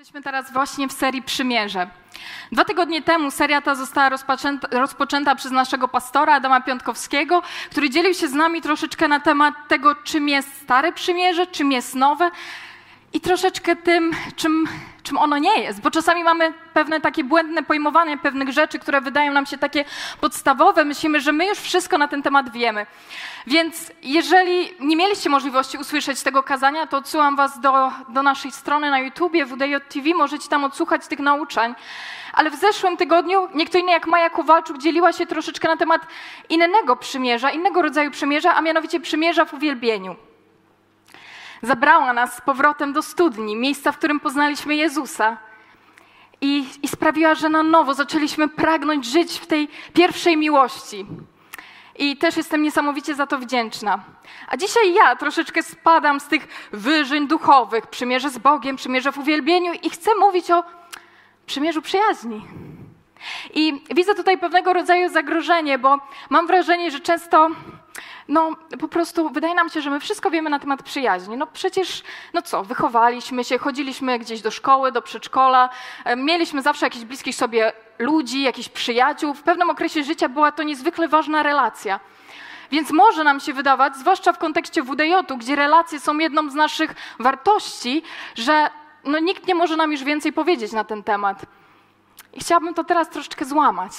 Jesteśmy teraz właśnie w serii Przymierze. Dwa tygodnie temu seria ta została rozpoczęta, rozpoczęta, przez naszego pastora Adama Piątkowskiego, który dzielił się z nami troszeczkę na temat tego, czym jest Stare Przymierze, czym jest Nowe i troszeczkę tym, czym, czym ono nie jest. Bo czasami mamy pewne takie błędne pojmowanie pewnych rzeczy, które wydają nam się takie podstawowe. Myślimy, że my już wszystko na ten temat wiemy. Więc jeżeli nie mieliście możliwości usłyszeć tego kazania, to odsyłam was do, do naszej strony na YouTubie, WDJ możecie tam odsłuchać tych nauczań. Ale w zeszłym tygodniu nie kto inny jak Maja Kowalczuk dzieliła się troszeczkę na temat innego przymierza, innego rodzaju przymierza, a mianowicie przymierza w uwielbieniu. Zabrała nas z powrotem do studni, miejsca, w którym poznaliśmy Jezusa. I, I sprawiła, że na nowo zaczęliśmy pragnąć żyć w tej pierwszej miłości. I też jestem niesamowicie za to wdzięczna. A dzisiaj ja troszeczkę spadam z tych wyżyń duchowych, przymierze z Bogiem, przymierze w uwielbieniu i chcę mówić o przymierzu przyjaźni. I widzę tutaj pewnego rodzaju zagrożenie, bo mam wrażenie, że często no po prostu wydaje nam się, że my wszystko wiemy na temat przyjaźni. No przecież, no co, wychowaliśmy się, chodziliśmy gdzieś do szkoły, do przedszkola, mieliśmy zawsze jakichś bliskich sobie ludzi, jakichś przyjaciół. W pewnym okresie życia była to niezwykle ważna relacja. Więc może nam się wydawać, zwłaszcza w kontekście WDJ-u, gdzie relacje są jedną z naszych wartości, że no, nikt nie może nam już więcej powiedzieć na ten temat. I chciałabym to teraz troszeczkę złamać.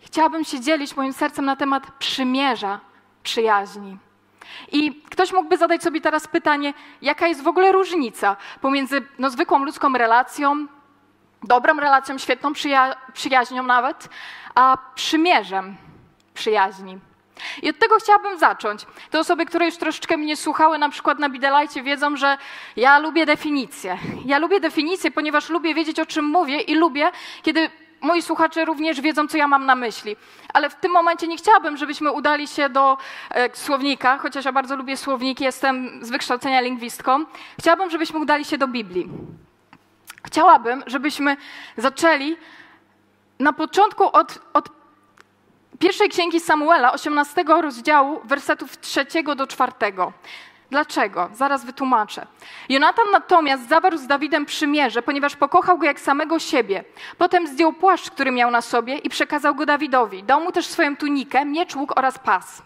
Chciałabym się dzielić moim sercem na temat przymierza przyjaźni. I ktoś mógłby zadać sobie teraz pytanie, jaka jest w ogóle różnica pomiędzy no, zwykłą ludzką relacją, dobrą relacją, świetną przyja przyjaźnią nawet, a przymierzem przyjaźni. I od tego chciałabym zacząć. Te osoby, które już troszeczkę mnie słuchały, na przykład na Bidelajcie, wiedzą, że ja lubię definicje. Ja lubię definicje, ponieważ lubię wiedzieć, o czym mówię i lubię, kiedy moi słuchacze również wiedzą, co ja mam na myśli. Ale w tym momencie nie chciałabym, żebyśmy udali się do e, słownika, chociaż ja bardzo lubię słowniki, jestem z wykształcenia lingwistką. Chciałabym, żebyśmy udali się do Biblii. Chciałabym, żebyśmy zaczęli na początku od, od pierwszej księgi Samuela, 18 rozdziału, wersetów 3 do 4. Dlaczego? Zaraz wytłumaczę. Jonatan natomiast zawarł z Dawidem przymierze, ponieważ pokochał go jak samego siebie. Potem zdjął płaszcz, który miał na sobie i przekazał go Dawidowi. Dał mu też swoją tunikę, miecz, łuk oraz pas.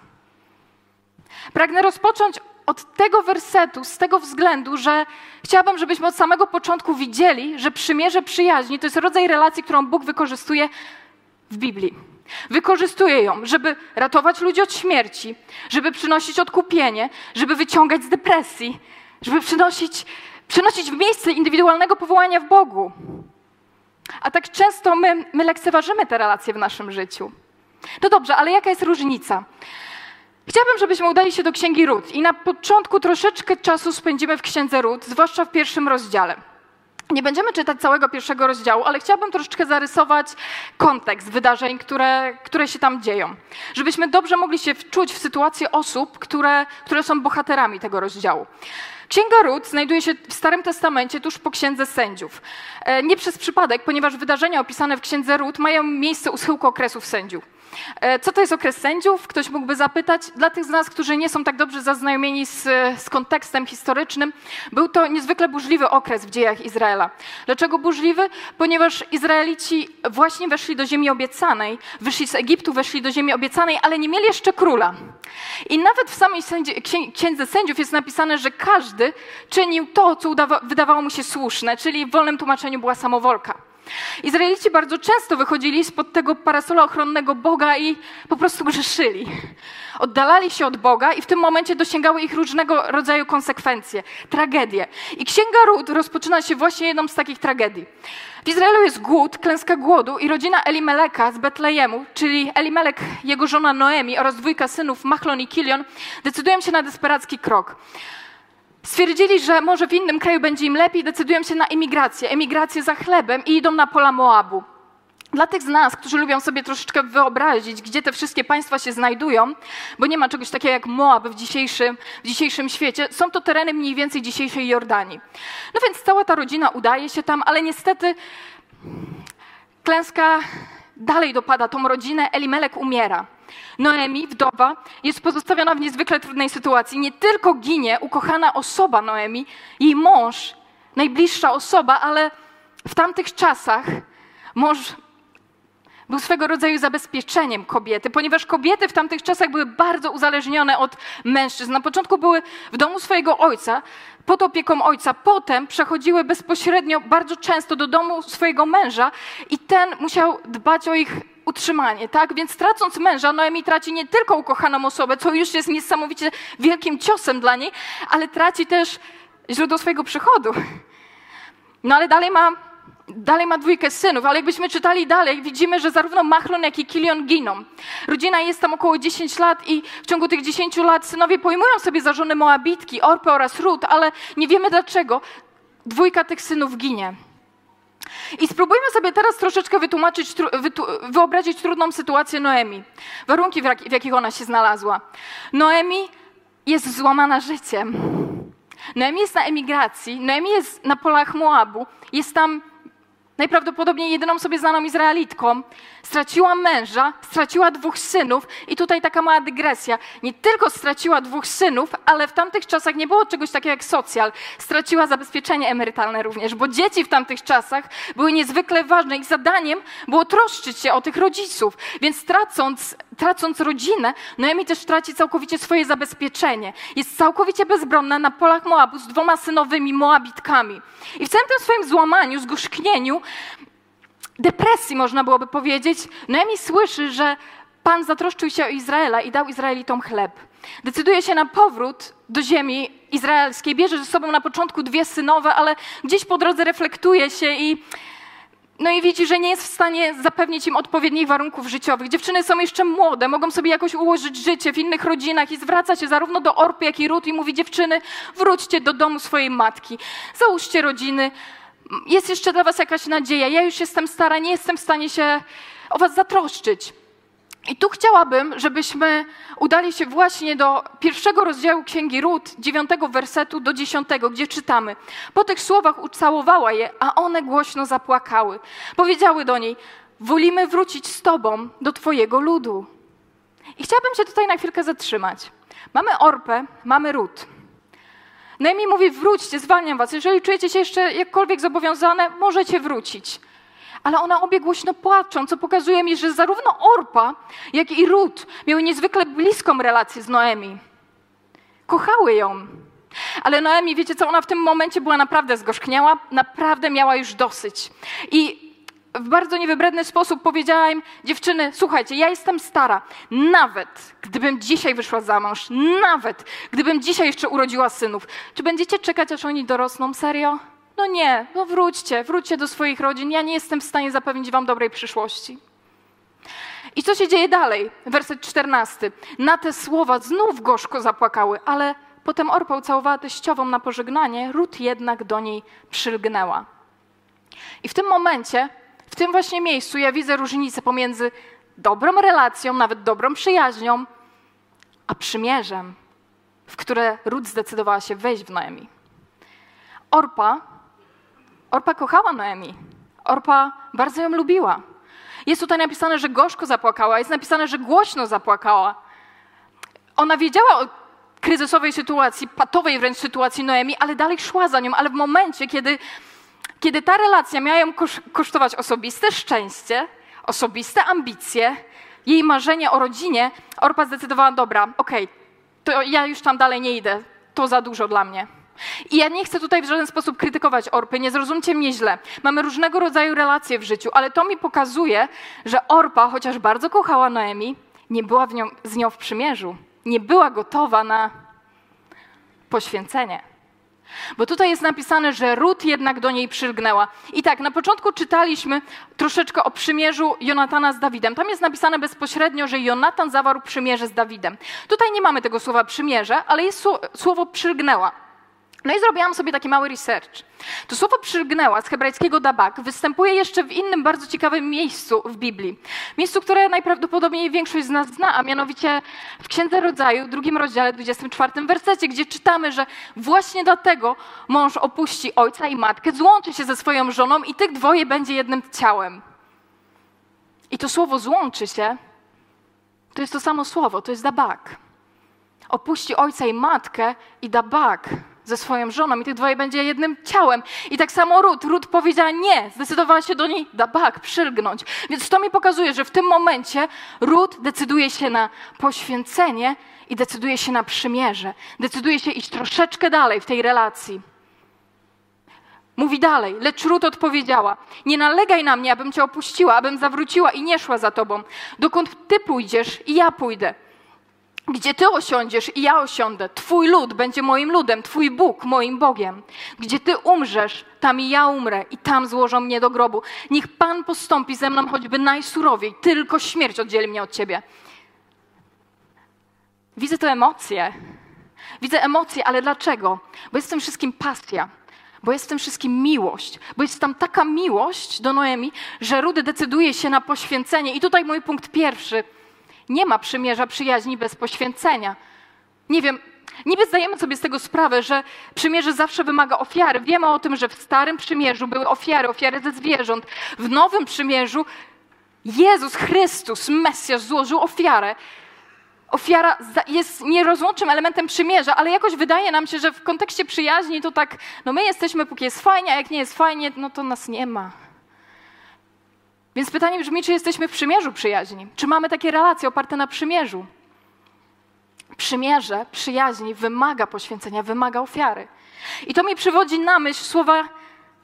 Pragnę rozpocząć od tego wersetu, z tego względu, że chciałabym, żebyśmy od samego początku widzieli, że przymierze przyjaźni to jest rodzaj relacji, którą Bóg wykorzystuje w Biblii. Wykorzystuje ją, żeby ratować ludzi od śmierci, żeby przynosić odkupienie, żeby wyciągać z depresji, żeby przynosić, przynosić w miejsce indywidualnego powołania w Bogu. A tak często my, my lekceważymy te relacje w naszym życiu. No dobrze, ale jaka jest różnica? Chciałabym, żebyśmy udali się do Księgi Ród i na początku troszeczkę czasu spędzimy w Księdze Ród, zwłaszcza w pierwszym rozdziale. Nie będziemy czytać całego pierwszego rozdziału, ale chciałabym troszeczkę zarysować kontekst wydarzeń, które, które się tam dzieją. Żebyśmy dobrze mogli się wczuć w sytuację osób, które, które są bohaterami tego rozdziału. Księga Rut znajduje się w Starym Testamencie tuż po Księdze Sędziów. E, nie przez przypadek, ponieważ wydarzenia opisane w Księdze Rut mają miejsce u schyłku okresów sędziów. E, co to jest okres sędziów? Ktoś mógłby zapytać. Dla tych z nas, którzy nie są tak dobrze zaznajomieni z, z kontekstem historycznym, był to niezwykle burzliwy okres w dziejach Izraela. Dlaczego burzliwy? Ponieważ Izraelici właśnie weszli do ziemi obiecanej, wyszli z Egiptu, weszli do ziemi obiecanej, ale nie mieli jeszcze króla. I nawet w samej sędzi, księdze sędziów jest napisane, że każdy czynił to, co udawa, wydawało mu się słuszne, czyli w wolnym tłumaczeniu była samowolka. Izraelici bardzo często wychodzili spod tego parasola ochronnego Boga i po prostu grzeszyli. Oddalali się od Boga i w tym momencie dosięgały ich różnego rodzaju konsekwencje, tragedie. I Księga Ród rozpoczyna się właśnie jedną z takich tragedii. W Izraelu jest głód, klęska głodu i rodzina Elimeleka z Betlejemu, czyli Elimelek, jego żona Noemi oraz dwójka synów Machlon i Kilion, decydują się na desperacki krok. Stwierdzili, że może w innym kraju będzie im lepiej, decydują się na emigrację, emigrację za chlebem i idą na pola Moabu. Dla tych z nas, którzy lubią sobie troszeczkę wyobrazić, gdzie te wszystkie państwa się znajdują, bo nie ma czegoś takiego jak Moab w dzisiejszym, w dzisiejszym świecie, są to tereny mniej więcej dzisiejszej Jordanii. No więc cała ta rodzina udaje się tam, ale niestety klęska dalej dopada tą rodzinę, Elimelek umiera. Noemi, wdowa, jest pozostawiona w niezwykle trudnej sytuacji. Nie tylko ginie ukochana osoba Noemi, jej mąż najbliższa osoba, ale w tamtych czasach mąż był swego rodzaju zabezpieczeniem kobiety, ponieważ kobiety w tamtych czasach były bardzo uzależnione od mężczyzn. Na początku były w domu swojego ojca, pod opieką ojca, potem przechodziły bezpośrednio, bardzo często do domu swojego męża i ten musiał dbać o ich utrzymanie, tak? Więc tracąc męża, Noemi traci nie tylko ukochaną osobę, co już jest niesamowicie wielkim ciosem dla niej, ale traci też źródło swojego przychodu. No ale dalej ma Dalej ma dwójkę synów, ale jakbyśmy czytali dalej, widzimy, że zarówno Machlon, jak i Kilion giną. Rodzina jest tam około 10 lat i w ciągu tych 10 lat synowie pojmują sobie za żony Moabitki, Orpę oraz Rut, ale nie wiemy dlaczego. Dwójka tych synów ginie. I spróbujmy sobie teraz troszeczkę wytłumaczyć, wyobrazić trudną sytuację Noemi. Warunki, w jakich ona się znalazła. Noemi jest złamana życiem. Noemi jest na emigracji, Noemi jest na polach Moabu, jest tam najprawdopodobniej jedyną sobie znaną Izraelitką, straciła męża, straciła dwóch synów i tutaj taka mała dygresja. Nie tylko straciła dwóch synów, ale w tamtych czasach nie było czegoś takiego jak socjal. Straciła zabezpieczenie emerytalne również, bo dzieci w tamtych czasach były niezwykle ważne. Ich zadaniem było troszczyć się o tych rodziców. Więc tracąc, tracąc rodzinę, Noemi też traci całkowicie swoje zabezpieczenie. Jest całkowicie bezbronna na polach Moabu z dwoma synowymi Moabitkami. I w całym tym swoim złamaniu, zgorzknieniu, depresji, można byłoby powiedzieć, Noemi słyszy, że Pan zatroszczył się o Izraela i dał Izraelitom chleb. Decyduje się na powrót do ziemi izraelskiej. Bierze ze sobą na początku dwie synowe, ale gdzieś po drodze reflektuje się i, no i widzi, że nie jest w stanie zapewnić im odpowiednich warunków życiowych. Dziewczyny są jeszcze młode, mogą sobie jakoś ułożyć życie w innych rodzinach i zwraca się zarówno do Orpy, jak i Rut i mówi dziewczyny, wróćcie do domu swojej matki, załóżcie rodziny, jest jeszcze dla was jakaś nadzieja. Ja już jestem stara, nie jestem w stanie się o was zatroszczyć. I tu chciałabym, żebyśmy udali się właśnie do pierwszego rozdziału Księgi Rut, dziewiątego wersetu do dziesiątego, gdzie czytamy. Po tych słowach ucałowała je, a one głośno zapłakały. Powiedziały do niej, wolimy wrócić z tobą do twojego ludu. I chciałabym się tutaj na chwilkę zatrzymać. Mamy Orpę, mamy Rut. Noemi mówi, wróćcie, zwalniam was. Jeżeli czujecie się jeszcze jakkolwiek zobowiązane, możecie wrócić. Ale one obie głośno płaczą, co pokazuje mi, że zarówno Orpa, jak i Rut miały niezwykle bliską relację z Noemi. Kochały ją. Ale Noemi, wiecie co, ona w tym momencie była naprawdę zgorzkniała, naprawdę miała już dosyć. I w bardzo niewybredny sposób powiedziała im, dziewczyny, słuchajcie, ja jestem stara. Nawet gdybym dzisiaj wyszła za mąż, nawet gdybym dzisiaj jeszcze urodziła synów, czy będziecie czekać, aż oni dorosną? Serio? No nie, no wróćcie, wróćcie do swoich rodzin. Ja nie jestem w stanie zapewnić wam dobrej przyszłości. I co się dzieje dalej? Werset 14. Na te słowa znów gorzko zapłakały, ale potem Orpa ucałowała teściową na pożegnanie, Rut jednak do niej przylgnęła. I w tym momencie w tym właśnie miejscu ja widzę różnicę pomiędzy dobrą relacją, nawet dobrą przyjaźnią, a przymierzem, w które Ruth zdecydowała się wejść w Noemi. Orpa, Orpa kochała Noemi. Orpa bardzo ją lubiła. Jest tutaj napisane, że gorzko zapłakała, jest napisane, że głośno zapłakała. Ona wiedziała o kryzysowej sytuacji, patowej wręcz sytuacji Noemi, ale dalej szła za nią. Ale w momencie, kiedy kiedy ta relacja miała ją kosztować osobiste szczęście, osobiste ambicje, jej marzenie o rodzinie, Orpa zdecydowała, dobra, okej, okay, to ja już tam dalej nie idę, to za dużo dla mnie. I ja nie chcę tutaj w żaden sposób krytykować Orpy, nie zrozumcie mnie źle. Mamy różnego rodzaju relacje w życiu, ale to mi pokazuje, że Orpa, chociaż bardzo kochała Noemi, nie była nią, z nią w przymierzu. Nie była gotowa na poświęcenie. Bo tutaj jest napisane, że Rut jednak do niej przylgnęła. I tak, na początku czytaliśmy troszeczkę o przymierzu Jonatana z Dawidem. Tam jest napisane bezpośrednio, że Jonatan zawarł przymierze z Dawidem. Tutaj nie mamy tego słowa przymierze, ale jest słowo przylgnęła. No i zrobiłam sobie taki mały research. To słowo przylgnęła z hebrajskiego dabak występuje jeszcze w innym bardzo ciekawym miejscu w Biblii. Miejscu, które najprawdopodobniej większość z nas zna, a mianowicie w Księdze Rodzaju, drugim rozdziale, 24 wersecie, gdzie czytamy, że właśnie dlatego mąż opuści ojca i matkę, złączy się ze swoją żoną i tych dwoje będzie jednym ciałem. I to słowo złączy się, to jest to samo słowo, to jest dabak. Opuści ojca i matkę i dabak ze swoją żoną i tych dwoje będzie jednym ciałem. I tak samo Rut. Rut powiedziała nie, zdecydowała się do niej dabak, przylgnąć. Więc to mi pokazuje, że w tym momencie Rut decyduje się na poświęcenie i decyduje się na przymierze. Decyduje się iść troszeczkę dalej w tej relacji. Mówi dalej, lecz Rut odpowiedziała: Nie nalegaj na mnie, abym cię opuściła, abym zawróciła i nie szła za tobą. Dokąd ty pójdziesz, i ja pójdę. Gdzie ty osiądziesz i ja osiądę. Twój lud będzie moim ludem, twój Bóg moim Bogiem. Gdzie ty umrzesz, tam i ja umrę i tam złożą mnie do grobu. Niech Pan postąpi ze mną choćby najsurowiej, tylko śmierć oddzieli mnie od ciebie. Widzę te emocje. Widzę emocje, ale dlaczego? Bo jest w tym wszystkim pasja bo jest w tym wszystkim miłość, bo jest tam taka miłość do Noemi, że Rudy decyduje się na poświęcenie. I tutaj mój punkt pierwszy. Nie ma przymierza przyjaźni bez poświęcenia. Nie wiem, niby zdajemy sobie z tego sprawę, że przymierze zawsze wymaga ofiary. Wiemy o tym, że w starym przymierzu były ofiary, ofiary ze zwierząt. W nowym przymierzu Jezus Chrystus, Mesjasz, złożył ofiarę. Ofiara jest nierozłącznym elementem przymierza, ale jakoś wydaje nam się, że w kontekście przyjaźni to tak, no my jesteśmy, póki jest fajnie, a jak nie jest fajnie, no to nas nie ma. Więc pytanie brzmi, czy jesteśmy w przymierzu przyjaźni? Czy mamy takie relacje oparte na przymierzu? Przymierze przyjaźni wymaga poświęcenia, wymaga ofiary. I to mi przywodzi na myśl słowa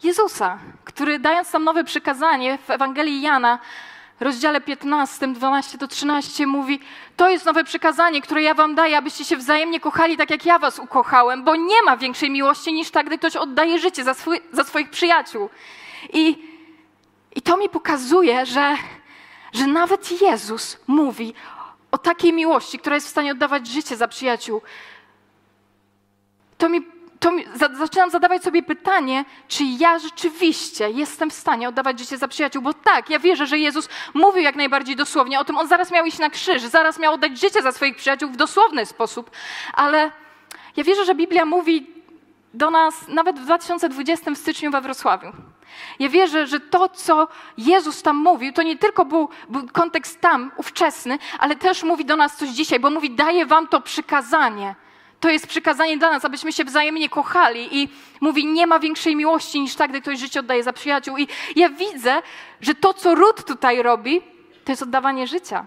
Jezusa, który dając nam nowe przykazanie w Ewangelii Jana, rozdziale 15, 12 do 13 mówi: To jest nowe przykazanie, które ja wam daję, abyście się wzajemnie kochali tak, jak ja was ukochałem, bo nie ma większej miłości niż tak, gdy ktoś oddaje życie za, swój, za swoich przyjaciół. I i to mi pokazuje, że, że nawet Jezus mówi o takiej miłości, która jest w stanie oddawać życie za przyjaciół. To mi, to mi, za, zaczynam zadawać sobie pytanie, czy ja rzeczywiście jestem w stanie oddawać życie za przyjaciół, bo tak, ja wierzę, że Jezus mówił jak najbardziej dosłownie o tym, on zaraz miał iść na krzyż, zaraz miał oddać życie za swoich przyjaciół w dosłowny sposób, ale ja wierzę, że Biblia mówi do nas nawet w 2020 w styczniu we Wrocławiu. Ja wierzę, że to, co Jezus tam mówił, to nie tylko był, był kontekst tam, ówczesny, ale też mówi do nas coś dzisiaj, bo mówi, daję wam to przykazanie. To jest przykazanie dla nas, abyśmy się wzajemnie kochali. I mówi, nie ma większej miłości niż tak, gdy ktoś życie oddaje za przyjaciół. I ja widzę, że to, co Rut tutaj robi, to jest oddawanie życia.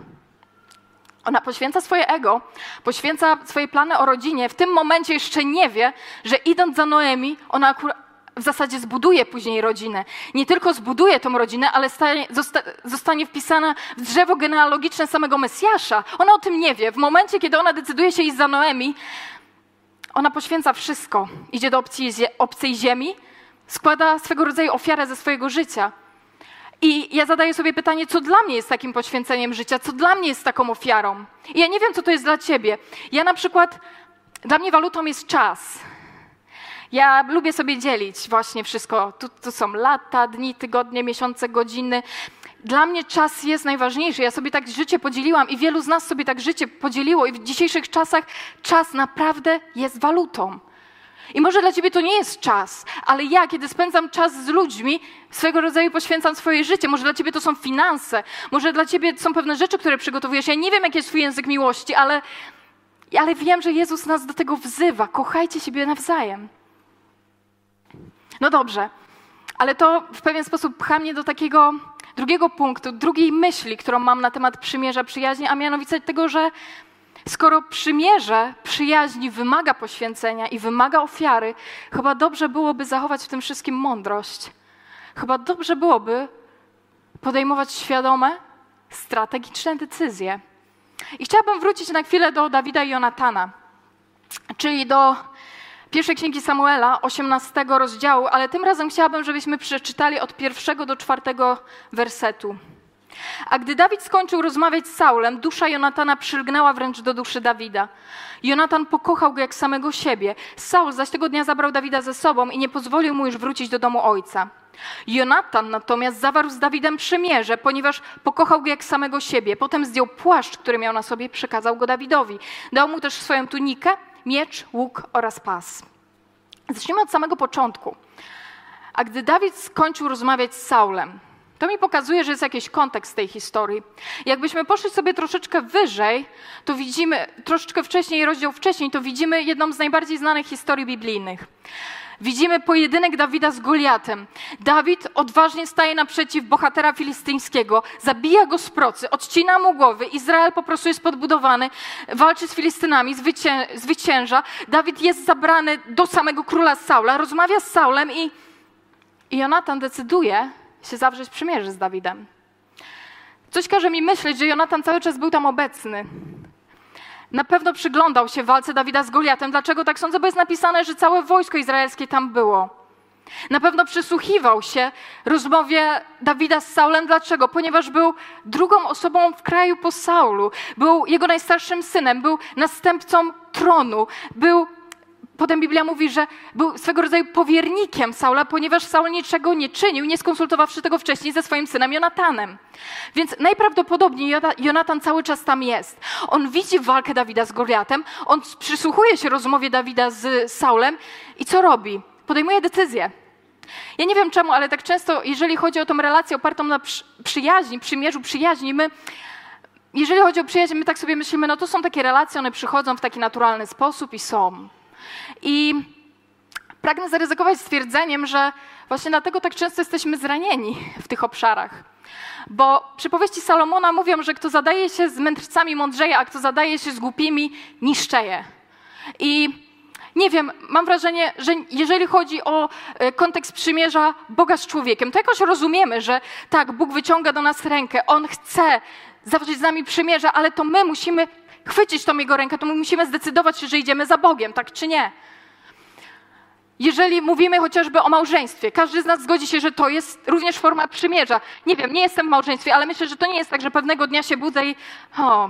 Ona poświęca swoje ego, poświęca swoje plany o rodzinie. W tym momencie jeszcze nie wie, że idąc za Noemi, ona akurat w zasadzie zbuduje później rodzinę. Nie tylko zbuduje tą rodzinę, ale zosta, zostanie wpisana w drzewo genealogiczne samego Mesjasza. Ona o tym nie wie. W momencie, kiedy ona decyduje się iść za Noemi, ona poświęca wszystko. Idzie do obcej, obcej ziemi, składa swego rodzaju ofiarę ze swojego życia. I ja zadaję sobie pytanie, co dla mnie jest takim poświęceniem życia, co dla mnie jest taką ofiarą. I ja nie wiem, co to jest dla ciebie. Ja na przykład, dla mnie walutą jest czas. Ja lubię sobie dzielić właśnie wszystko. Tu, tu są lata, dni, tygodnie, miesiące, godziny. Dla mnie czas jest najważniejszy. Ja sobie tak życie podzieliłam i wielu z nas sobie tak życie podzieliło, i w dzisiejszych czasach czas naprawdę jest walutą. I może dla ciebie to nie jest czas, ale ja, kiedy spędzam czas z ludźmi, swego rodzaju poświęcam swoje życie. Może dla ciebie to są finanse, może dla ciebie są pewne rzeczy, które przygotowujesz. Ja nie wiem, jaki jest twój język miłości, ale, ale wiem, że Jezus nas do tego wzywa. Kochajcie siebie nawzajem. No dobrze, ale to w pewien sposób pcha mnie do takiego drugiego punktu, drugiej myśli, którą mam na temat przymierza przyjaźni, a mianowicie tego, że skoro przymierze przyjaźni wymaga poświęcenia i wymaga ofiary, chyba dobrze byłoby zachować w tym wszystkim mądrość. Chyba dobrze byłoby podejmować świadome, strategiczne decyzje. I chciałabym wrócić na chwilę do Dawida i Jonatana, czyli do pierwszej księgi Samuela, 18 rozdziału, ale tym razem chciałabym, żebyśmy przeczytali od pierwszego do czwartego wersetu. A gdy Dawid skończył rozmawiać z Saulem, dusza Jonatana przylgnęła wręcz do duszy Dawida. Jonatan pokochał go jak samego siebie. Saul zaś tego dnia zabrał Dawida ze sobą i nie pozwolił mu już wrócić do domu ojca. Jonatan natomiast zawarł z Dawidem przymierze, ponieważ pokochał go jak samego siebie. Potem zdjął płaszcz, który miał na sobie, przekazał go Dawidowi. Dał mu też swoją tunikę, miecz, łuk oraz pas. Zacznijmy od samego początku. A gdy Dawid skończył rozmawiać z Saulem, To mi pokazuje, że jest jakiś kontekst tej historii. Jakbyśmy poszli sobie troszeczkę wyżej, to widzimy, troszeczkę wcześniej, rozdział wcześniej, to widzimy jedną z najbardziej znanych historii biblijnych. Widzimy pojedynek Dawida z Goliatem. Dawid odważnie staje naprzeciw bohatera filistyńskiego, zabija go z procy, odcina mu głowy. Izrael po prostu jest podbudowany, walczy z Filistynami, zwycię zwycięża. Dawid jest zabrany do samego króla Saula, rozmawia z Saulem i, i Jonatan decyduje się zawrzeć przymierze z Dawidem. Coś każe mi myśleć, że Jonatan cały czas był tam obecny. Na pewno przyglądał się walce Dawida z Goliatem. Dlaczego tak sądzę? Bo jest napisane, że całe wojsko izraelskie tam było. Na pewno przysłuchiwał się rozmowie Dawida z Saulem. Dlaczego? Ponieważ był drugą osobą w kraju po Saulu. Był jego najstarszym synem, był następcą tronu, był Potem Biblia mówi, że był swego rodzaju powiernikiem Saula, ponieważ Saul niczego nie czynił, nie skonsultowawszy tego wcześniej ze swoim synem Jonatanem. Więc najprawdopodobniej Jonatan cały czas tam jest. On widzi walkę Dawida z Goliatem, on przysłuchuje się rozmowie Dawida z Saulem i co robi? Podejmuje decyzję. Ja nie wiem czemu, ale tak często, jeżeli chodzi o tą relację opartą na przyjaźni, przymierzu przyjaźni, my jeżeli chodzi o przyjaźń, my tak sobie myślimy, no to są takie relacje, one przychodzą w taki naturalny sposób i są. I pragnę zaryzykować stwierdzeniem, że właśnie dlatego tak często jesteśmy zranieni w tych obszarach. Bo przypowieści Salomona mówią, że kto zadaje się z mędrcami mądrzeje, a kto zadaje się z głupimi niszczeje. I nie wiem, mam wrażenie, że jeżeli chodzi o e, kontekst przymierza Boga z człowiekiem, to jakoś rozumiemy, że tak, Bóg wyciąga do nas rękę, On chce zawrzeć z nami przymierze, ale to my musimy chwycić tą Jego rękę, to my musimy zdecydować się, że idziemy za Bogiem, tak czy nie. Jeżeli mówimy chociażby o małżeństwie, każdy z nas zgodzi się, że to jest również forma przymierza. Nie wiem, nie jestem w małżeństwie, ale myślę, że to nie jest tak, że pewnego dnia się budzę i o,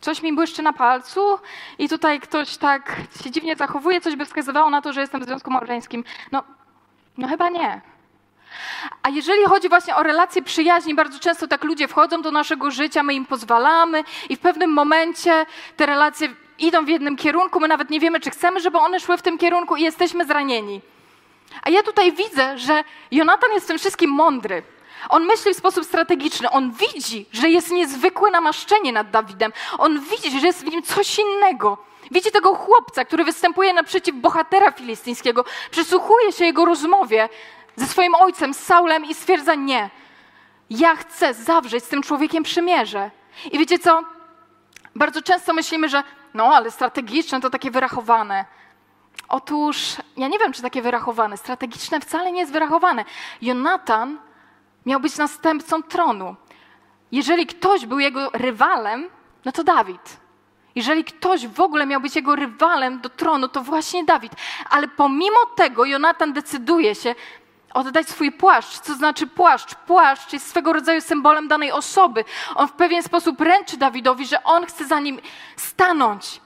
coś mi błyszczy na palcu i tutaj ktoś tak się dziwnie zachowuje, coś by wskazywało na to, że jestem w związku małżeńskim. No, no chyba nie. A jeżeli chodzi właśnie o relacje przyjaźni, bardzo często tak ludzie wchodzą do naszego życia, my im pozwalamy i w pewnym momencie te relacje idą w jednym kierunku, my nawet nie wiemy, czy chcemy, żeby one szły w tym kierunku i jesteśmy zranieni. A ja tutaj widzę, że Jonatan jest w tym wszystkim mądry. On myśli w sposób strategiczny. On widzi, że jest niezwykłe namaszczenie nad Dawidem. On widzi, że jest w nim coś innego. Widzi tego chłopca, który występuje naprzeciw bohatera filistyńskiego, przysłuchuje się jego rozmowie ze swoim ojcem, z Saulem i stwierdza nie. Ja chcę zawrzeć z tym człowiekiem przymierze. I wiecie co? Bardzo często myślimy, że no, ale strategiczne to takie wyrachowane. Otóż ja nie wiem, czy takie wyrachowane. Strategiczne wcale nie jest wyrachowane. Jonatan miał być następcą tronu. Jeżeli ktoś był jego rywalem, no to Dawid. Jeżeli ktoś w ogóle miał być jego rywalem do tronu, to właśnie Dawid. Ale pomimo tego Jonatan decyduje się oddać swój płaszcz. Co znaczy płaszcz? Płaszcz jest swego rodzaju symbolem danej osoby. On w pewien sposób ręczy Dawidowi, że on chce za nim stanąć.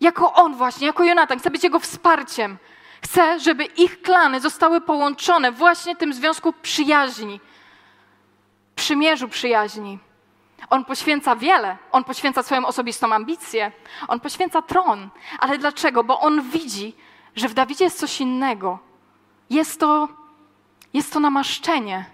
Jako on właśnie, jako Jonatan, chce być jego wsparciem. Chce, żeby ich klany zostały połączone właśnie tym związku przyjaźni, przymierzu przyjaźni. On poświęca wiele, on poświęca swoją osobistą ambicję, on poświęca tron. Ale dlaczego? Bo on widzi, że w Dawidzie jest coś innego. Jest to jest to namaszczenie.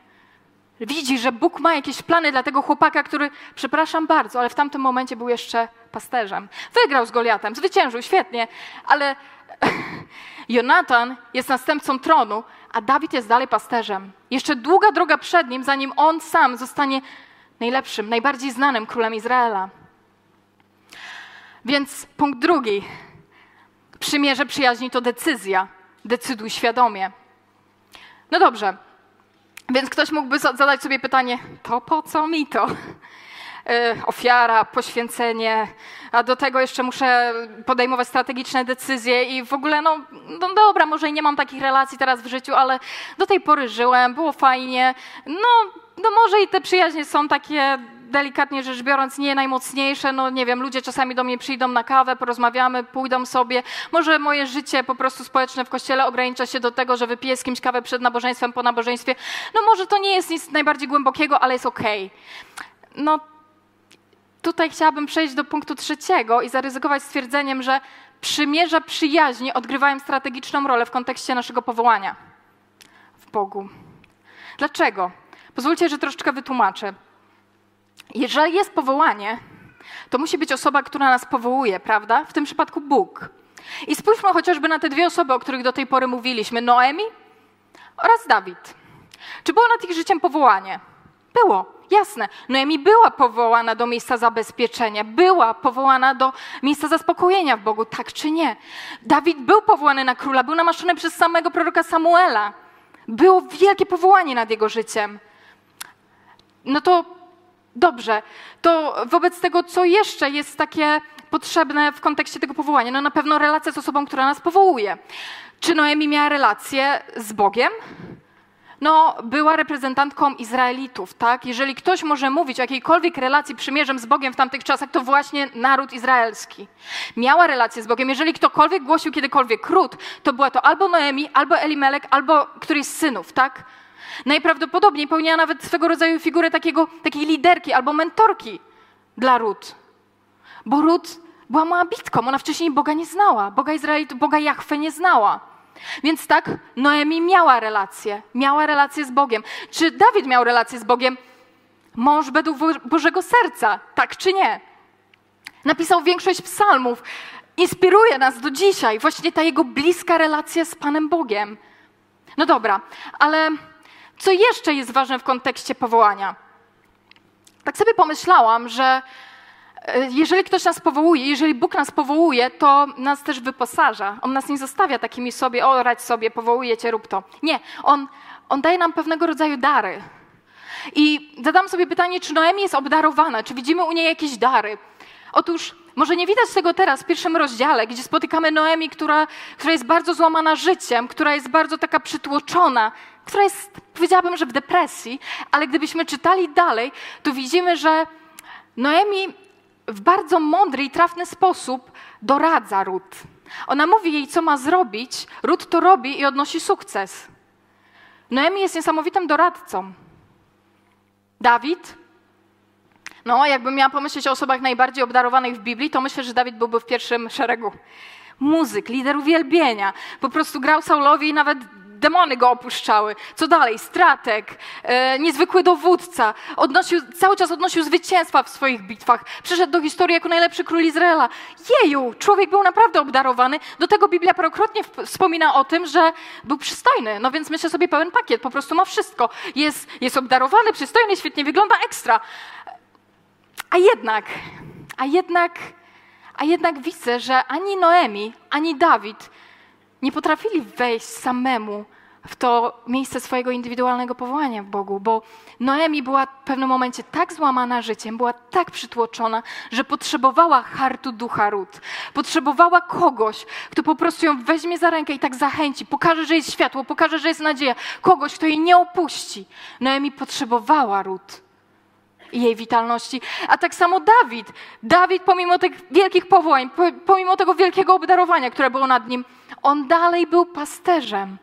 Widzi, że Bóg ma jakieś plany dla tego chłopaka, który, przepraszam bardzo, ale w tamtym momencie był jeszcze pasterzem. Wygrał z Goliatem, zwyciężył, świetnie, ale Jonatan jest następcą tronu, a Dawid jest dalej pasterzem. Jeszcze długa droga przed nim, zanim on sam zostanie najlepszym, najbardziej znanym królem Izraela. Więc punkt drugi. Przymierze przyjaźni to decyzja. Decyduj świadomie. No dobrze, więc ktoś mógłby zadać sobie pytanie, to po co mi to? E, ofiara, poświęcenie, a do tego jeszcze muszę podejmować strategiczne decyzje i w ogóle, no, no dobra, może nie mam takich relacji teraz w życiu, ale do tej pory żyłem, było fajnie. No, no może i te przyjaźnie są takie delikatnie rzecz biorąc, nie najmocniejsze. No nie wiem, ludzie czasami do mnie przyjdą na kawę, porozmawiamy, pójdą sobie. Może moje życie po prostu społeczne w kościele ogranicza się do tego, że wypiję z kimś kawę przed nabożeństwem, po nabożeństwie. No może to nie jest nic najbardziej głębokiego, ale jest okej. Okay. No tutaj chciałabym przejść do punktu trzeciego i zaryzykować stwierdzeniem, że przymierza przyjaźni odgrywają strategiczną rolę w kontekście naszego powołania w Bogu. Dlaczego? Pozwólcie, że troszeczkę wytłumaczę. Jeżeli jest powołanie, to musi być osoba, która nas powołuje, prawda? W tym przypadku Bóg. I spójrzmy chociażby na te dwie osoby, o których do tej pory mówiliśmy: Noemi oraz Dawid. Czy było nad ich życiem powołanie? Było, jasne. Noemi była powołana do miejsca zabezpieczenia, była powołana do miejsca zaspokojenia w Bogu, tak czy nie. Dawid był powołany na króla, był namaszczony przez samego proroka Samuela. Było wielkie powołanie nad jego życiem. No to dobrze. To wobec tego, co jeszcze jest takie potrzebne w kontekście tego powołania? No na pewno relacja z osobą, która nas powołuje. Czy Noemi miała relację z Bogiem? no, była reprezentantką Izraelitów, tak? Jeżeli ktoś może mówić o jakiejkolwiek relacji przymierzem z Bogiem w tamtych czasach, to właśnie naród izraelski. Miała relację z Bogiem. Jeżeli ktokolwiek głosił kiedykolwiek ród, to była to albo Noemi, albo Elimelek, albo któryś z synów, tak? Najprawdopodobniej pełniła nawet swego rodzaju figurę takiego, takiej liderki albo mentorki dla ród. Bo ród była moabitką, ona wcześniej Boga nie znała, Boga Izraelitów, Boga Jachwę nie znała. Więc tak, Noemi miała relację, miała relację z Bogiem. Czy Dawid miał relację z Bogiem? Mąż według Bożego serca, tak czy nie? Napisał większość psalmów, inspiruje nas do dzisiaj właśnie ta jego bliska relacja z Panem Bogiem. No dobra, ale co jeszcze jest ważne w kontekście powołania? Tak sobie pomyślałam, że E, jeżeli ktoś nas powołuje, jeżeli Bóg nas powołuje, to nas też wyposaża. On nas nie zostawia takimi sobie, o radź sobie, powołuje cię, rób to. Nie, On, on daje nam pewnego rodzaju dary. I zadam sobie pytanie, czy Noemi jest obdarowana, czy widzimy u niej jakieś dary. Otóż może nie widać tego teraz w pierwszym rozdziale, gdzie spotykamy Noemi, która, która jest bardzo złamana życiem, która jest bardzo taka przytłoczona, która jest, powiedziałabym, że w depresji, ale gdybyśmy czytali dalej, to widzimy, że Noemi w bardzo mądry i trafny sposób doradza Rut. Ona mówi jej, co ma zrobić, Rut to robi i odnosi sukces. Noemi jest niesamowitym doradcą. Dawid, no jakbym miała pomyśleć o osobach najbardziej obdarowanych w Biblii, to myślę, że Dawid byłby w pierwszym szeregu. Muzyk, lider uwielbienia, po prostu grał Saulowi i nawet demony go opuszczały. Co dalej? Stratek, e, niezwykły dowódca, odnosił, cały czas odnosił zwycięstwa w swoich bitwach. Przyszedł do historii jako najlepszy król Izraela. Jeju, człowiek był naprawdę obdarowany. Do tego Biblia parokrotnie wspomina o tym, że był przystojny. No więc myślę sobie pełen pakiet, po prostu ma wszystko. Jest, jest obdarowany, przystojny, świetnie wygląda, ekstra. A jednak, a jednak, a jednak widzę, że ani Noemi, ani Dawid nie potrafili wejść samemu w to miejsce swojego indywidualnego powołania w Bogu, bo Noemi była w pewnym momencie tak złamana życiem, była tak przytłoczona, że potrzebowała hartu ducha Rut. Potrzebowała kogoś, kto po prostu ją weźmie za rękę i tak zachęci, pokaże, że jest światło, pokaże, że jest nadzieja, kogoś, kto jej nie opuści. Noemi potrzebowała Rut i jej witalności. A tak samo Dawid. Dawid, pomimo tych wielkich powołań, pomimo tego wielkiego obdarowania, które było nad nim, on dalej był pasterzem.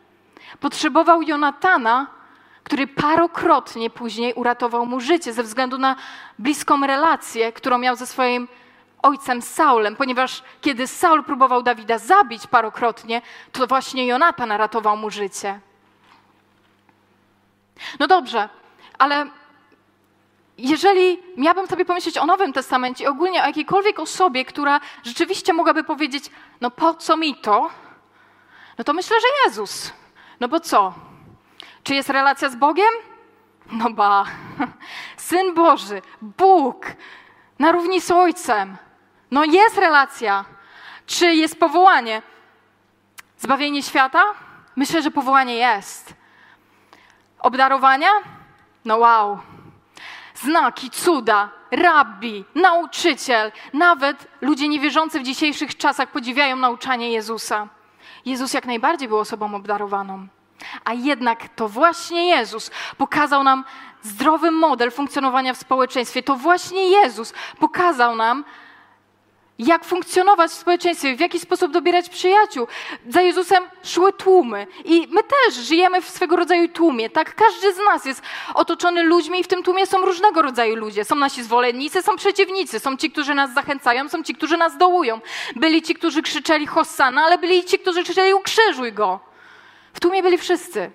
Potrzebował Jonatana, który parokrotnie później uratował mu życie ze względu na bliską relację, którą miał ze swoim ojcem Saulem, ponieważ kiedy Saul próbował Dawida zabić parokrotnie, to właśnie Jonatan ratował mu życie. No dobrze, ale jeżeli miałabym sobie pomyśleć o Nowym Testamencie ogólnie o jakiejkolwiek osobie, która rzeczywiście mogłaby powiedzieć, no po co mi to? No to myślę, że Jezus. No bo co? Czy jest relacja z Bogiem? No ba. Syn Boży, Bóg, na równi z Ojcem. No jest relacja. Czy jest powołanie? Zbawienie świata? Myślę, że powołanie jest. Obdarowania? No wow. Znaki, cuda, rabbi, nauczyciel, nawet ludzie niewierzący w dzisiejszych czasach podziwiają nauczanie Jezusa. Jezus jak najbardziej był osobą obdarowaną. A jednak to właśnie Jezus pokazał nam zdrowy model funkcjonowania w społeczeństwie. To właśnie Jezus pokazał nam, jak funkcjonować w społeczeństwie, w jaki sposób dobierać przyjaciół. Za Jezusem szły tłumy i my też żyjemy w swego rodzaju tłumie, tak? Każdy z nas jest otoczony ludźmi i w tym tłumie są różnego rodzaju ludzie. Są nasi zwolennicy, są przeciwnicy, są ci, którzy nas zachęcają, są ci, którzy nas dołują. Byli ci, którzy krzyczeli Hossana, ale byli ci, którzy krzyczeli ukrzyżuj go. W tłumie byli wszyscy.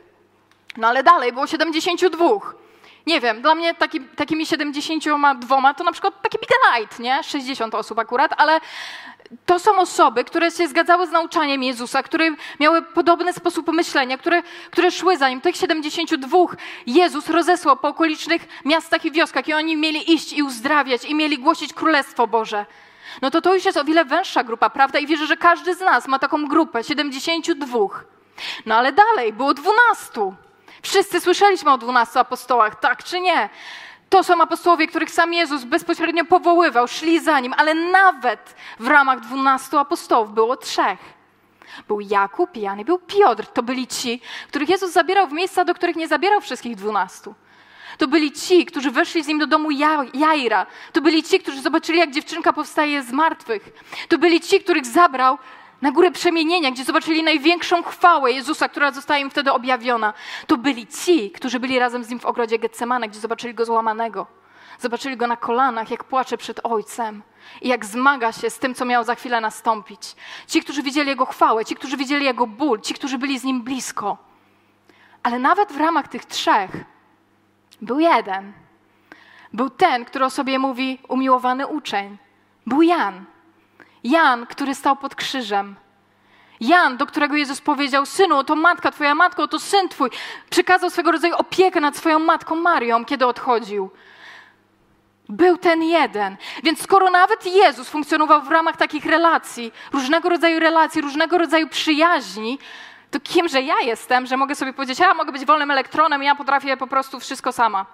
No ale dalej, było 72. Nie wiem, dla mnie taki, takimi 72 to na przykład taki Light, nie? 60 osób akurat, ale to są osoby, które się zgadzały z nauczaniem Jezusa, które miały podobny sposób myślenia, które, które szły za nim. Tych 72 Jezus rozesłał po okolicznych miastach i wioskach i oni mieli iść i uzdrawiać i mieli głosić Królestwo Boże. No to to już jest o wiele węższa grupa, prawda? I wierzę, że każdy z nas ma taką grupę, 72. No ale dalej, było 12. Wszyscy słyszeliśmy o 12 apostołach, tak czy nie? To są apostołowie, których sam Jezus bezpośrednio powoływał, szli za nim, ale nawet w ramach 12 apostołów było trzech. Był Jakub, Jan i był Piotr. To byli ci, których Jezus zabierał w miejsca, do których nie zabierał wszystkich dwunastu. To byli ci, którzy weszli z nim do domu Jaira. To byli ci, którzy zobaczyli, jak dziewczynka powstaje z martwych. To byli ci, których zabrał na górę przemienienia, gdzie zobaczyli największą chwałę Jezusa, która została im wtedy objawiona. To byli ci, którzy byli razem z nim w ogrodzie Getsemane, gdzie zobaczyli go złamanego. Zobaczyli go na kolanach, jak płacze przed Ojcem i jak zmaga się z tym, co miało za chwilę nastąpić. Ci, którzy widzieli Jego chwałę, ci, którzy widzieli Jego ból, ci, którzy byli z Nim blisko. Ale nawet w ramach tych trzech był jeden. Był ten, który o sobie mówi umiłowany uczeń. Był Jan. Jan, który stał pod krzyżem. Jan, do którego Jezus powiedział: Synu, to matka, twoja matka, to syn twój. Przykazał swego rodzaju opiekę nad swoją matką Marią, kiedy odchodził. Był ten jeden. Więc skoro nawet Jezus funkcjonował w ramach takich relacji, różnego rodzaju relacji, różnego rodzaju przyjaźni, to kimże ja jestem, że mogę sobie powiedzieć, ja mogę być wolnym elektronem, ja potrafię po prostu wszystko sama.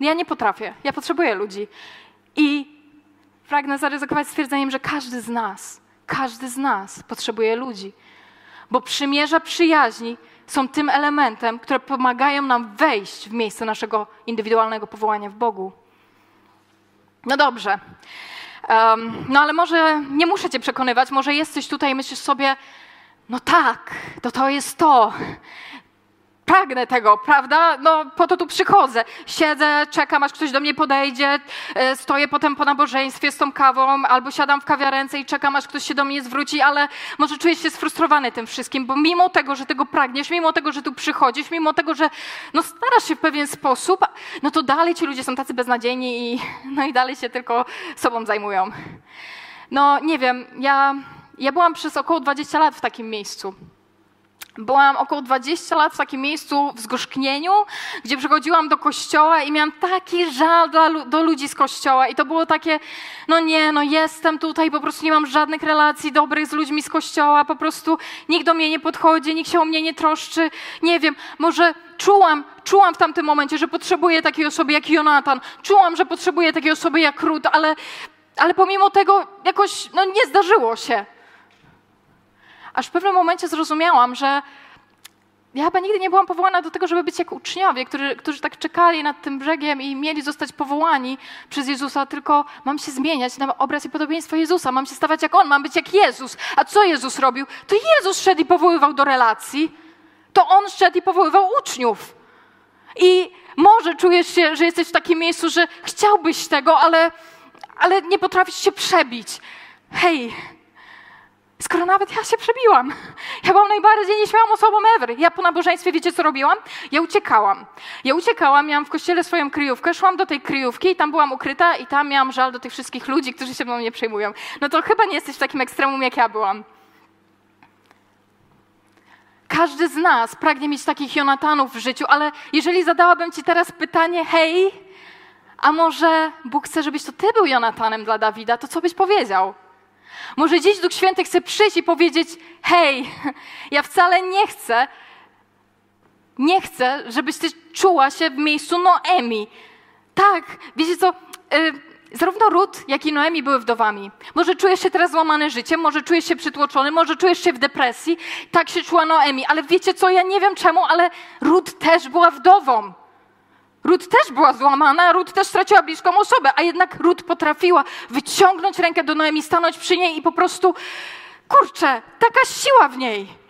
Ja nie potrafię, ja potrzebuję ludzi. I pragnę zaryzykować stwierdzeniem, że każdy z nas, każdy z nas potrzebuje ludzi. Bo przymierza przyjaźni są tym elementem, które pomagają nam wejść w miejsce naszego indywidualnego powołania w Bogu. No dobrze. Um, no ale może nie muszę cię przekonywać, może jesteś tutaj i myślisz sobie, no tak, to to jest to pragnę tego, prawda? No po to tu przychodzę. Siedzę, czekam, aż ktoś do mnie podejdzie, e, stoję potem po nabożeństwie z tą kawą, albo siadam w kawiarence i czekam, aż ktoś się do mnie zwróci, ale może czujesz się sfrustrowany tym wszystkim, bo mimo tego, że tego pragniesz, mimo tego, że tu przychodzisz, mimo tego, że no starasz się w pewien sposób, no to dalej ci ludzie są tacy beznadziejni i, no i dalej się tylko sobą zajmują. No nie wiem, ja, ja byłam przez około 20 lat w takim miejscu. Byłam około 20 lat w takim miejscu w zgorzknieniu, gdzie przychodziłam do kościoła i miałam taki żal do, do, ludzi z kościoła. I to było takie, no nie, no jestem tutaj, po prostu nie mam żadnych relacji dobrych z ludźmi z kościoła, po prostu nikt do mnie nie podchodzi, nikt się o mnie nie troszczy. Nie wiem, może czułam, czułam w tamtym momencie, że potrzebuję takiej osoby jak Jonatan, czułam, że potrzebuję takiej osoby jak Rut, ale, ale pomimo tego jakoś, no nie zdarzyło się. Aż w pewnym momencie zrozumiałam, że ja chyba nigdy nie byłam powołana do tego, żeby być jak uczniowie, którzy, którzy tak czekali nad tym brzegiem i mieli zostać powołani przez Jezusa, tylko mam się zmieniać na obraz i podobieństwo Jezusa, mam się stawać jak On, mam być jak Jezus. A co Jezus robił? To Jezus szedł i powoływał do relacji. To On szedł i powoływał uczniów. I może czujesz się, że jesteś w takim miejscu, że chciałbyś tego, ale, ale nie potrafisz się przebić. Hej, Skoro nawet ja się przebiłam. Ja byłam najbardziej nieśmiałą osobą ever. Ja po nabożeństwie, wiecie co robiłam? Ja uciekałam. Ja uciekałam, miałam w kościele swoją kryjówkę, szłam do tej kryjówki i tam byłam ukryta i tam miałam żal do tych wszystkich ludzi, którzy się mną nie przejmują. No to chyba nie jesteś w takim ekstremum, jak ja byłam. Każdy z nas pragnie mieć takich Jonatanów w życiu, ale jeżeli zadałabym ci teraz pytanie, hej, a może Bóg chce, żebyś to ty był Jonatanem dla Dawida, to co byś powiedział? Może dziś Duch Święty chce przyjść i powiedzieć: Hej, ja wcale nie chcę, nie chcę, żebyś ty czuła się w miejscu Noemi. Tak, wiecie co? Yy, zarówno Rut, jak i Noemi były wdowami. Może czujesz się teraz złamany życiem, może czujesz się przytłoczony, może czujesz się w depresji. Tak się czuła Noemi, ale wiecie co? Ja nie wiem czemu, ale Rut też była wdową. Rut też była złamana, Rut też straciła bliską osobę, a jednak Rut potrafiła wyciągnąć rękę do Noemi, stanąć przy niej i po prostu, kurczę, taka siła w niej.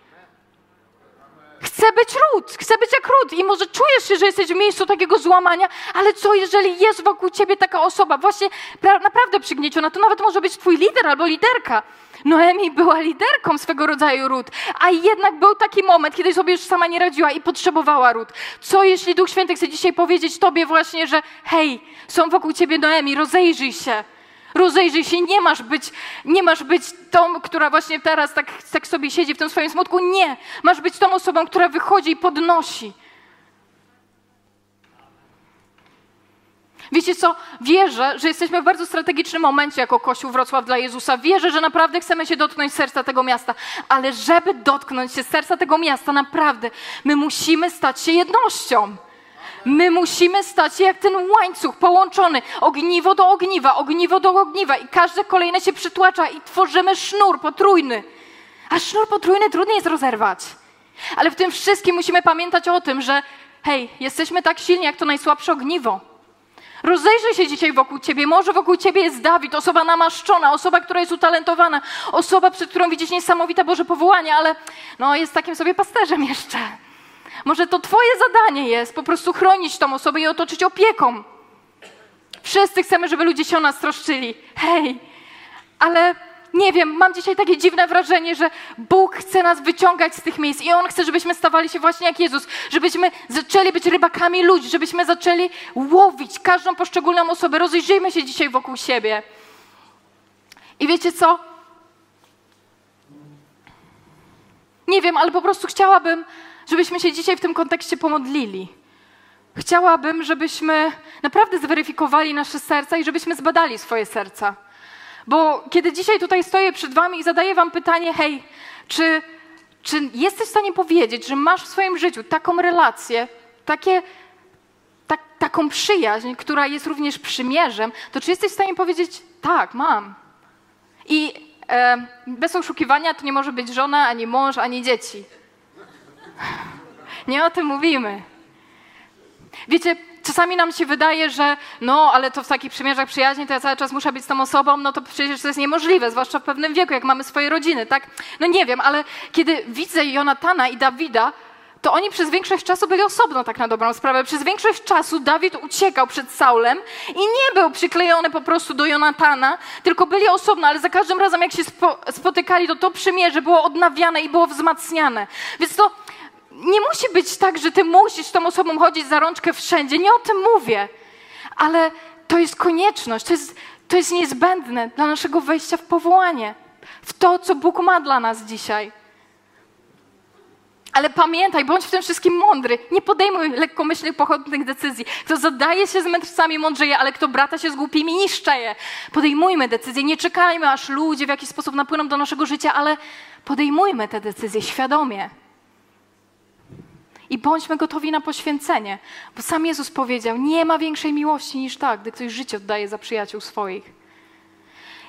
Chcę być ród, chcę być jak ród i może czujesz się, że jesteś w miejscu takiego złamania, ale co jeżeli jest wokół ciebie taka osoba, właśnie naprawdę przygnieciona, to nawet może być twój lider albo liderka. Noemi była liderką swego rodzaju ród, a jednak był taki moment, kiedy sobie już sama nie radziła i potrzebowała ród. Co jeśli Duch Święty chce dzisiaj powiedzieć tobie właśnie, że hej, są wokół ciebie Noemi, rozejrzyj się. Rozejrzyj się, nie masz być, nie masz być tą, która właśnie teraz tak, tak sobie siedzi w tym swoim smutku. Nie, masz być tą osobą, która wychodzi i podnosi. Wiecie co? Wierzę, że jesteśmy w bardzo strategicznym momencie jako Kościół Wrocław dla Jezusa. Wierzę, że naprawdę chcemy się dotknąć serca tego miasta, ale żeby dotknąć się serca tego miasta, naprawdę, my musimy stać się jednością. My musimy stać się jak ten łańcuch połączony, ogniwo do ogniwa, ogniwo do ogniwa i każde kolejne się przytłacza i tworzymy sznur potrójny. A sznur potrójny trudniej jest rozerwać. Ale w tym wszystkim musimy pamiętać o tym, że hej, jesteśmy tak silni jak to najsłabsze ogniwo. Rozejrzyj się dzisiaj wokół ciebie. Może wokół ciebie jest Dawid, osoba namaszczona, osoba, która jest utalentowana, osoba, przed którą widzisz niesamowite Boże powołanie, ale no, jest takim sobie pasterzem jeszcze. Może to Twoje zadanie jest po prostu chronić tą osobę i otoczyć opieką. Wszyscy chcemy, żeby ludzie się o nas troszczyli. Hej, ale nie wiem, mam dzisiaj takie dziwne wrażenie, że Bóg chce nas wyciągać z tych miejsc i On chce, żebyśmy stawali się właśnie jak Jezus, żebyśmy zaczęli być rybakami ludzi, żebyśmy zaczęli łowić każdą poszczególną osobę. Rozejrzyjmy się dzisiaj wokół siebie. I wiecie co? Nie wiem, ale po prostu chciałabym, żebyśmy się dzisiaj w tym kontekście pomodlili. Chciałabym, żebyśmy naprawdę zweryfikowali nasze serca i żebyśmy zbadali swoje serca. Bo kiedy dzisiaj tutaj stoję przed Wami i zadaję Wam pytanie, hej, czy, czy jesteś w stanie powiedzieć, że masz w swoim życiu taką relację, takie, tak, taką przyjaźń, która jest również przymierzem, to czy jesteś w stanie powiedzieć, tak, mam. I e, bez oszukiwania to nie może być żona, ani mąż, ani dzieci. Nie o tym mówimy. Wiecie, czasami nam się wydaje, że no, ale to w takich przymierzach przyjaźni to ja cały czas muszę być z tą osobą, no to przecież to jest niemożliwe, zwłaszcza w pewnym wieku, jak mamy swoje rodziny, tak? No nie wiem, ale kiedy widzę Jonatana i Dawida, to oni przez większość czasu byli osobno, tak na dobrą sprawę. Przez większość czasu Dawid uciekał przed Saulem i nie był przyklejony po prostu do Jonatana, tylko byli osobno, ale za każdym razem, jak się spo, spotykali, to to przymierze było odnawiane i było wzmacniane. Więc to nie musi być tak, że ty musisz tą osobą chodzić za rączkę wszędzie. Nie o tym mówię. Ale to jest konieczność, to jest, to jest niezbędne dla naszego wejścia w powołanie, w to, co Bóg ma dla nas dzisiaj. Ale pamiętaj, bądź w tym wszystkim mądry. Nie podejmuj lekkomyślnych, pochodnych decyzji. Kto zadaje się z mędrcami, mądrzeje, ale kto brata się z głupimi, niszczeje. Podejmujmy decyzje. Nie czekajmy, aż ludzie w jakiś sposób napłyną do naszego życia, ale podejmujmy te decyzje świadomie. I bądźmy gotowi na poświęcenie, bo sam Jezus powiedział: Nie ma większej miłości niż tak, gdy ktoś życie oddaje za przyjaciół swoich.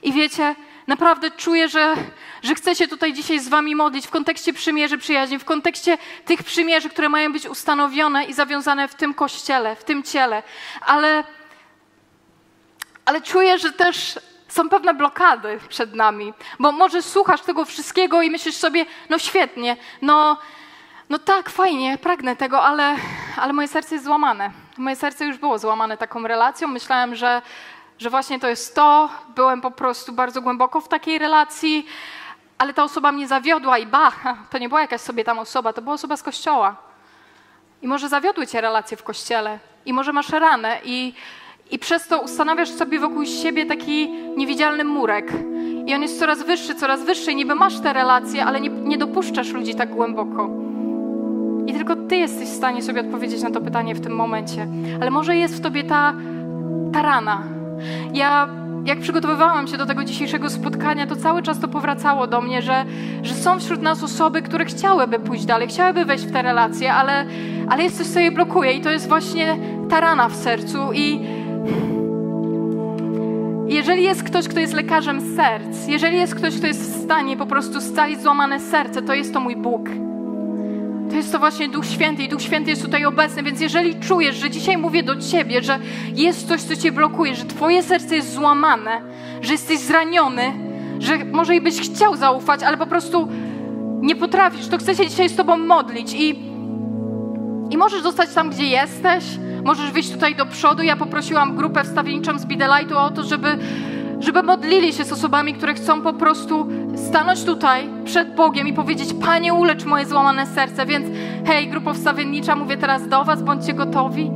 I wiecie, naprawdę czuję, że, że chcę się tutaj dzisiaj z Wami modlić w kontekście przymierzy przyjaźni, w kontekście tych przymierzy, które mają być ustanowione i zawiązane w tym kościele, w tym ciele. Ale, ale czuję, że też są pewne blokady przed nami, bo może słuchasz tego wszystkiego i myślisz sobie, no świetnie, no no tak, fajnie, pragnę tego, ale, ale moje serce jest złamane. Moje serce już było złamane taką relacją. Myślałem, że, że właśnie to jest to. Byłem po prostu bardzo głęboko w takiej relacji, ale ta osoba mnie zawiodła i ba, to nie była jakaś sobie tam osoba, to była osoba z kościoła. I może zawiodły cię relacje w kościele, i może masz ranę, i, i przez to ustanawiasz sobie wokół siebie taki niewidzialny murek. I on jest coraz wyższy, coraz wyższy. Niby masz te relacje, ale nie, nie dopuszczasz ludzi tak głęboko. I tylko Ty jesteś w stanie sobie odpowiedzieć na to pytanie w tym momencie. Ale może jest w Tobie ta, ta rana. Ja, jak przygotowywałam się do tego dzisiejszego spotkania, to cały czas to powracało do mnie, że, że są wśród nas osoby, które chciałyby pójść dalej, chciałyby wejść w te relacje, ale, ale jest coś, co je blokuje i to jest właśnie ta rana w sercu. I jeżeli jest ktoś, kto jest lekarzem serc, jeżeli jest ktoś, kto jest w stanie po prostu scalić złamane serce, to jest to mój Bóg. To jest to właśnie Duch Święty i Duch Święty jest tutaj obecny, więc jeżeli czujesz, że dzisiaj mówię do Ciebie, że jest coś, co Cię blokuje, że Twoje serce jest złamane, że jesteś zraniony, że może i byś chciał zaufać, ale po prostu nie potrafisz, to chcę się dzisiaj z Tobą modlić i, i możesz zostać tam, gdzie jesteś, możesz wyjść tutaj do przodu. Ja poprosiłam grupę wstawienniczą z Bidelightu o to, żeby, żeby modlili się z osobami, które chcą po prostu stanąć tutaj przed Bogiem i powiedzieć: Panie, ulecz moje złamane serce. Więc hej, grupa wstawiennicza, mówię teraz do Was, bądźcie gotowi,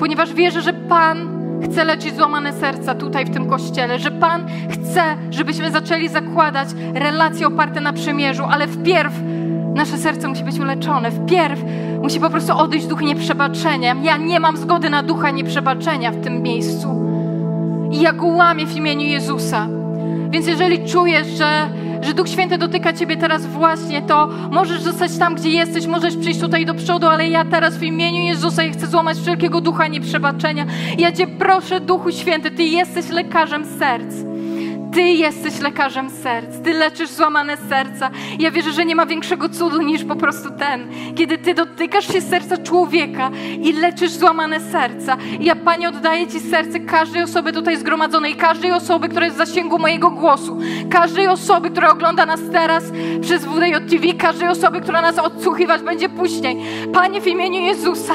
ponieważ wierzę, że Pan chce leczyć złamane serca tutaj w tym kościele, że Pan chce, żebyśmy zaczęli zakładać relacje oparte na przymierzu, ale wpierw nasze serce musi być uleczone. Wpierw musi po prostu odejść duch nieprzebaczenia. Ja nie mam zgody na ducha nieprzebaczenia w tym miejscu. I ja go łamię w imieniu Jezusa. Więc jeżeli czujesz, że, że Duch Święty dotyka Ciebie teraz właśnie, to możesz zostać tam, gdzie jesteś, możesz przyjść tutaj do przodu, ale ja teraz w imieniu Jezusa ja chcę złamać wszelkiego ducha nieprzebaczenia. Ja Cię proszę, Duchu Święty, Ty jesteś lekarzem serc. Ty jesteś lekarzem serc, Ty leczysz złamane serca. Ja wierzę, że nie ma większego cudu niż po prostu ten, kiedy Ty dotykasz się serca człowieka i leczysz złamane serca. I ja, Panie, oddaję Ci serce każdej osoby tutaj zgromadzonej, każdej osoby, która jest w zasięgu mojego głosu, każdej osoby, która ogląda nas teraz przez WDJ TV, każdej osoby, która nas odsłuchiwać będzie później. Panie, w imieniu Jezusa.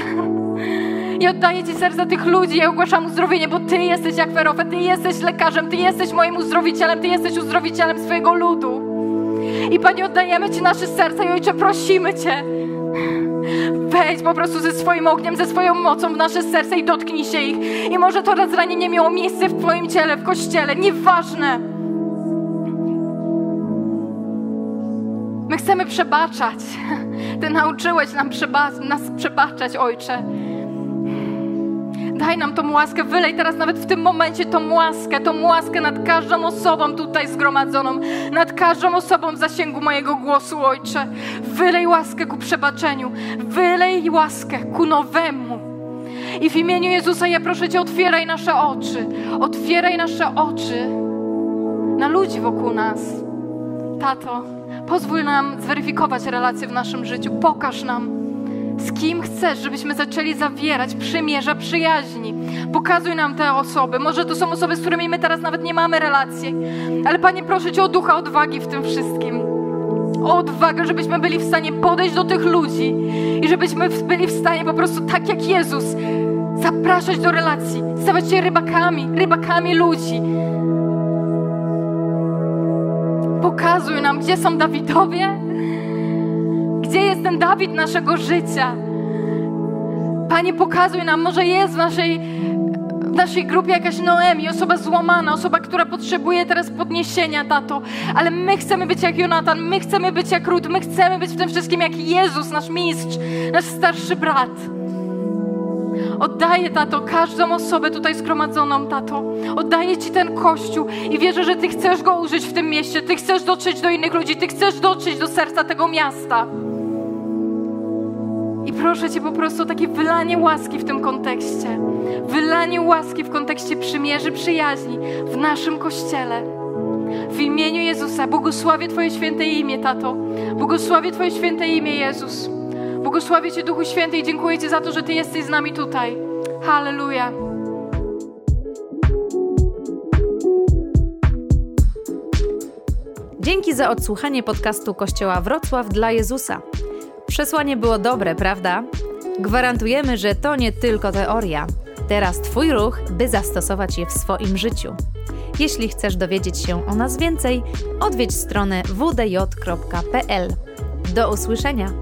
I oddaję Ci serca tych ludzi, ja ogłaszam uzdrowienie, bo Ty jesteś jak Ty jesteś lekarzem, Ty jesteś moim uzdrowicielem, Ty jesteś uzdrowicielem swojego ludu. I Panie, oddajemy Ci nasze serca i Ojcze, prosimy Cię, wejdź po prostu ze swoim ogniem, ze swoją mocą w nasze serce i dotknij się ich. I może to zranienie miało miejsce w Twoim ciele, w Kościele, nieważne. My chcemy przebaczać. Ty nauczyłeś nam przeba nas przebaczać, Ojcze. Daj nam tą łaskę, wylej teraz nawet w tym momencie tą łaskę, tą łaskę nad każdą osobą tutaj zgromadzoną, nad każdą osobą w zasięgu mojego głosu, Ojcze. Wylej łaskę ku przebaczeniu, wylej łaskę ku nowemu. I w imieniu Jezusa ja proszę Cię, otwieraj nasze oczy, otwieraj nasze oczy na ludzi wokół nas. Tato, pozwól nam zweryfikować relacje w naszym życiu, pokaż nam, z kim chcesz, żebyśmy zaczęli zawierać przymierza przyjaźni. Pokazuj nam te osoby. Może to są osoby, z którymi my teraz nawet nie mamy relacji. Ale Panie, proszę Cię o ducha odwagi w tym wszystkim. O odwagę, żebyśmy byli w stanie podejść do tych ludzi i żebyśmy byli w stanie po prostu tak jak Jezus zapraszać do relacji, stawać się rybakami, rybakami ludzi. Pokazuj nam, gdzie są Dawidowie, gdzie jest ten Dawid naszego życia? Panie, pokazuj nam, może jest w naszej, w naszej grupie jakaś Noemi, osoba złamana, osoba, która potrzebuje teraz podniesienia, tato. Ale my chcemy być jak Jonatan, my chcemy być jak Rut, my chcemy być w tym wszystkim jak Jezus, nasz mistrz, nasz starszy brat. Oddaję, tato, każdą osobę tutaj zgromadzoną, tato. Oddaję Ci ten kościół i wierzę, że Ty chcesz go użyć w tym mieście. Ty chcesz dotrzeć do innych ludzi, Ty chcesz dotrzeć do serca tego miasta. I proszę Cię po prostu o takie wylanie łaski w tym kontekście. Wylanie łaski w kontekście przymierzy przyjaźni w naszym kościele. W imieniu Jezusa błogosławię Twoje święte imię, tato. Błogosławię Twoje święte imię, Jezus. Błogosławię Cię, Duchu Święty, i dziękuję Ci za to, że Ty jesteś z nami tutaj. Halleluja. Dzięki za odsłuchanie podcastu Kościoła Wrocław dla Jezusa. Przesłanie było dobre, prawda? Gwarantujemy, że to nie tylko teoria. Teraz Twój ruch, by zastosować je w swoim życiu. Jeśli chcesz dowiedzieć się o nas więcej, odwiedź stronę wdj.pl. Do usłyszenia!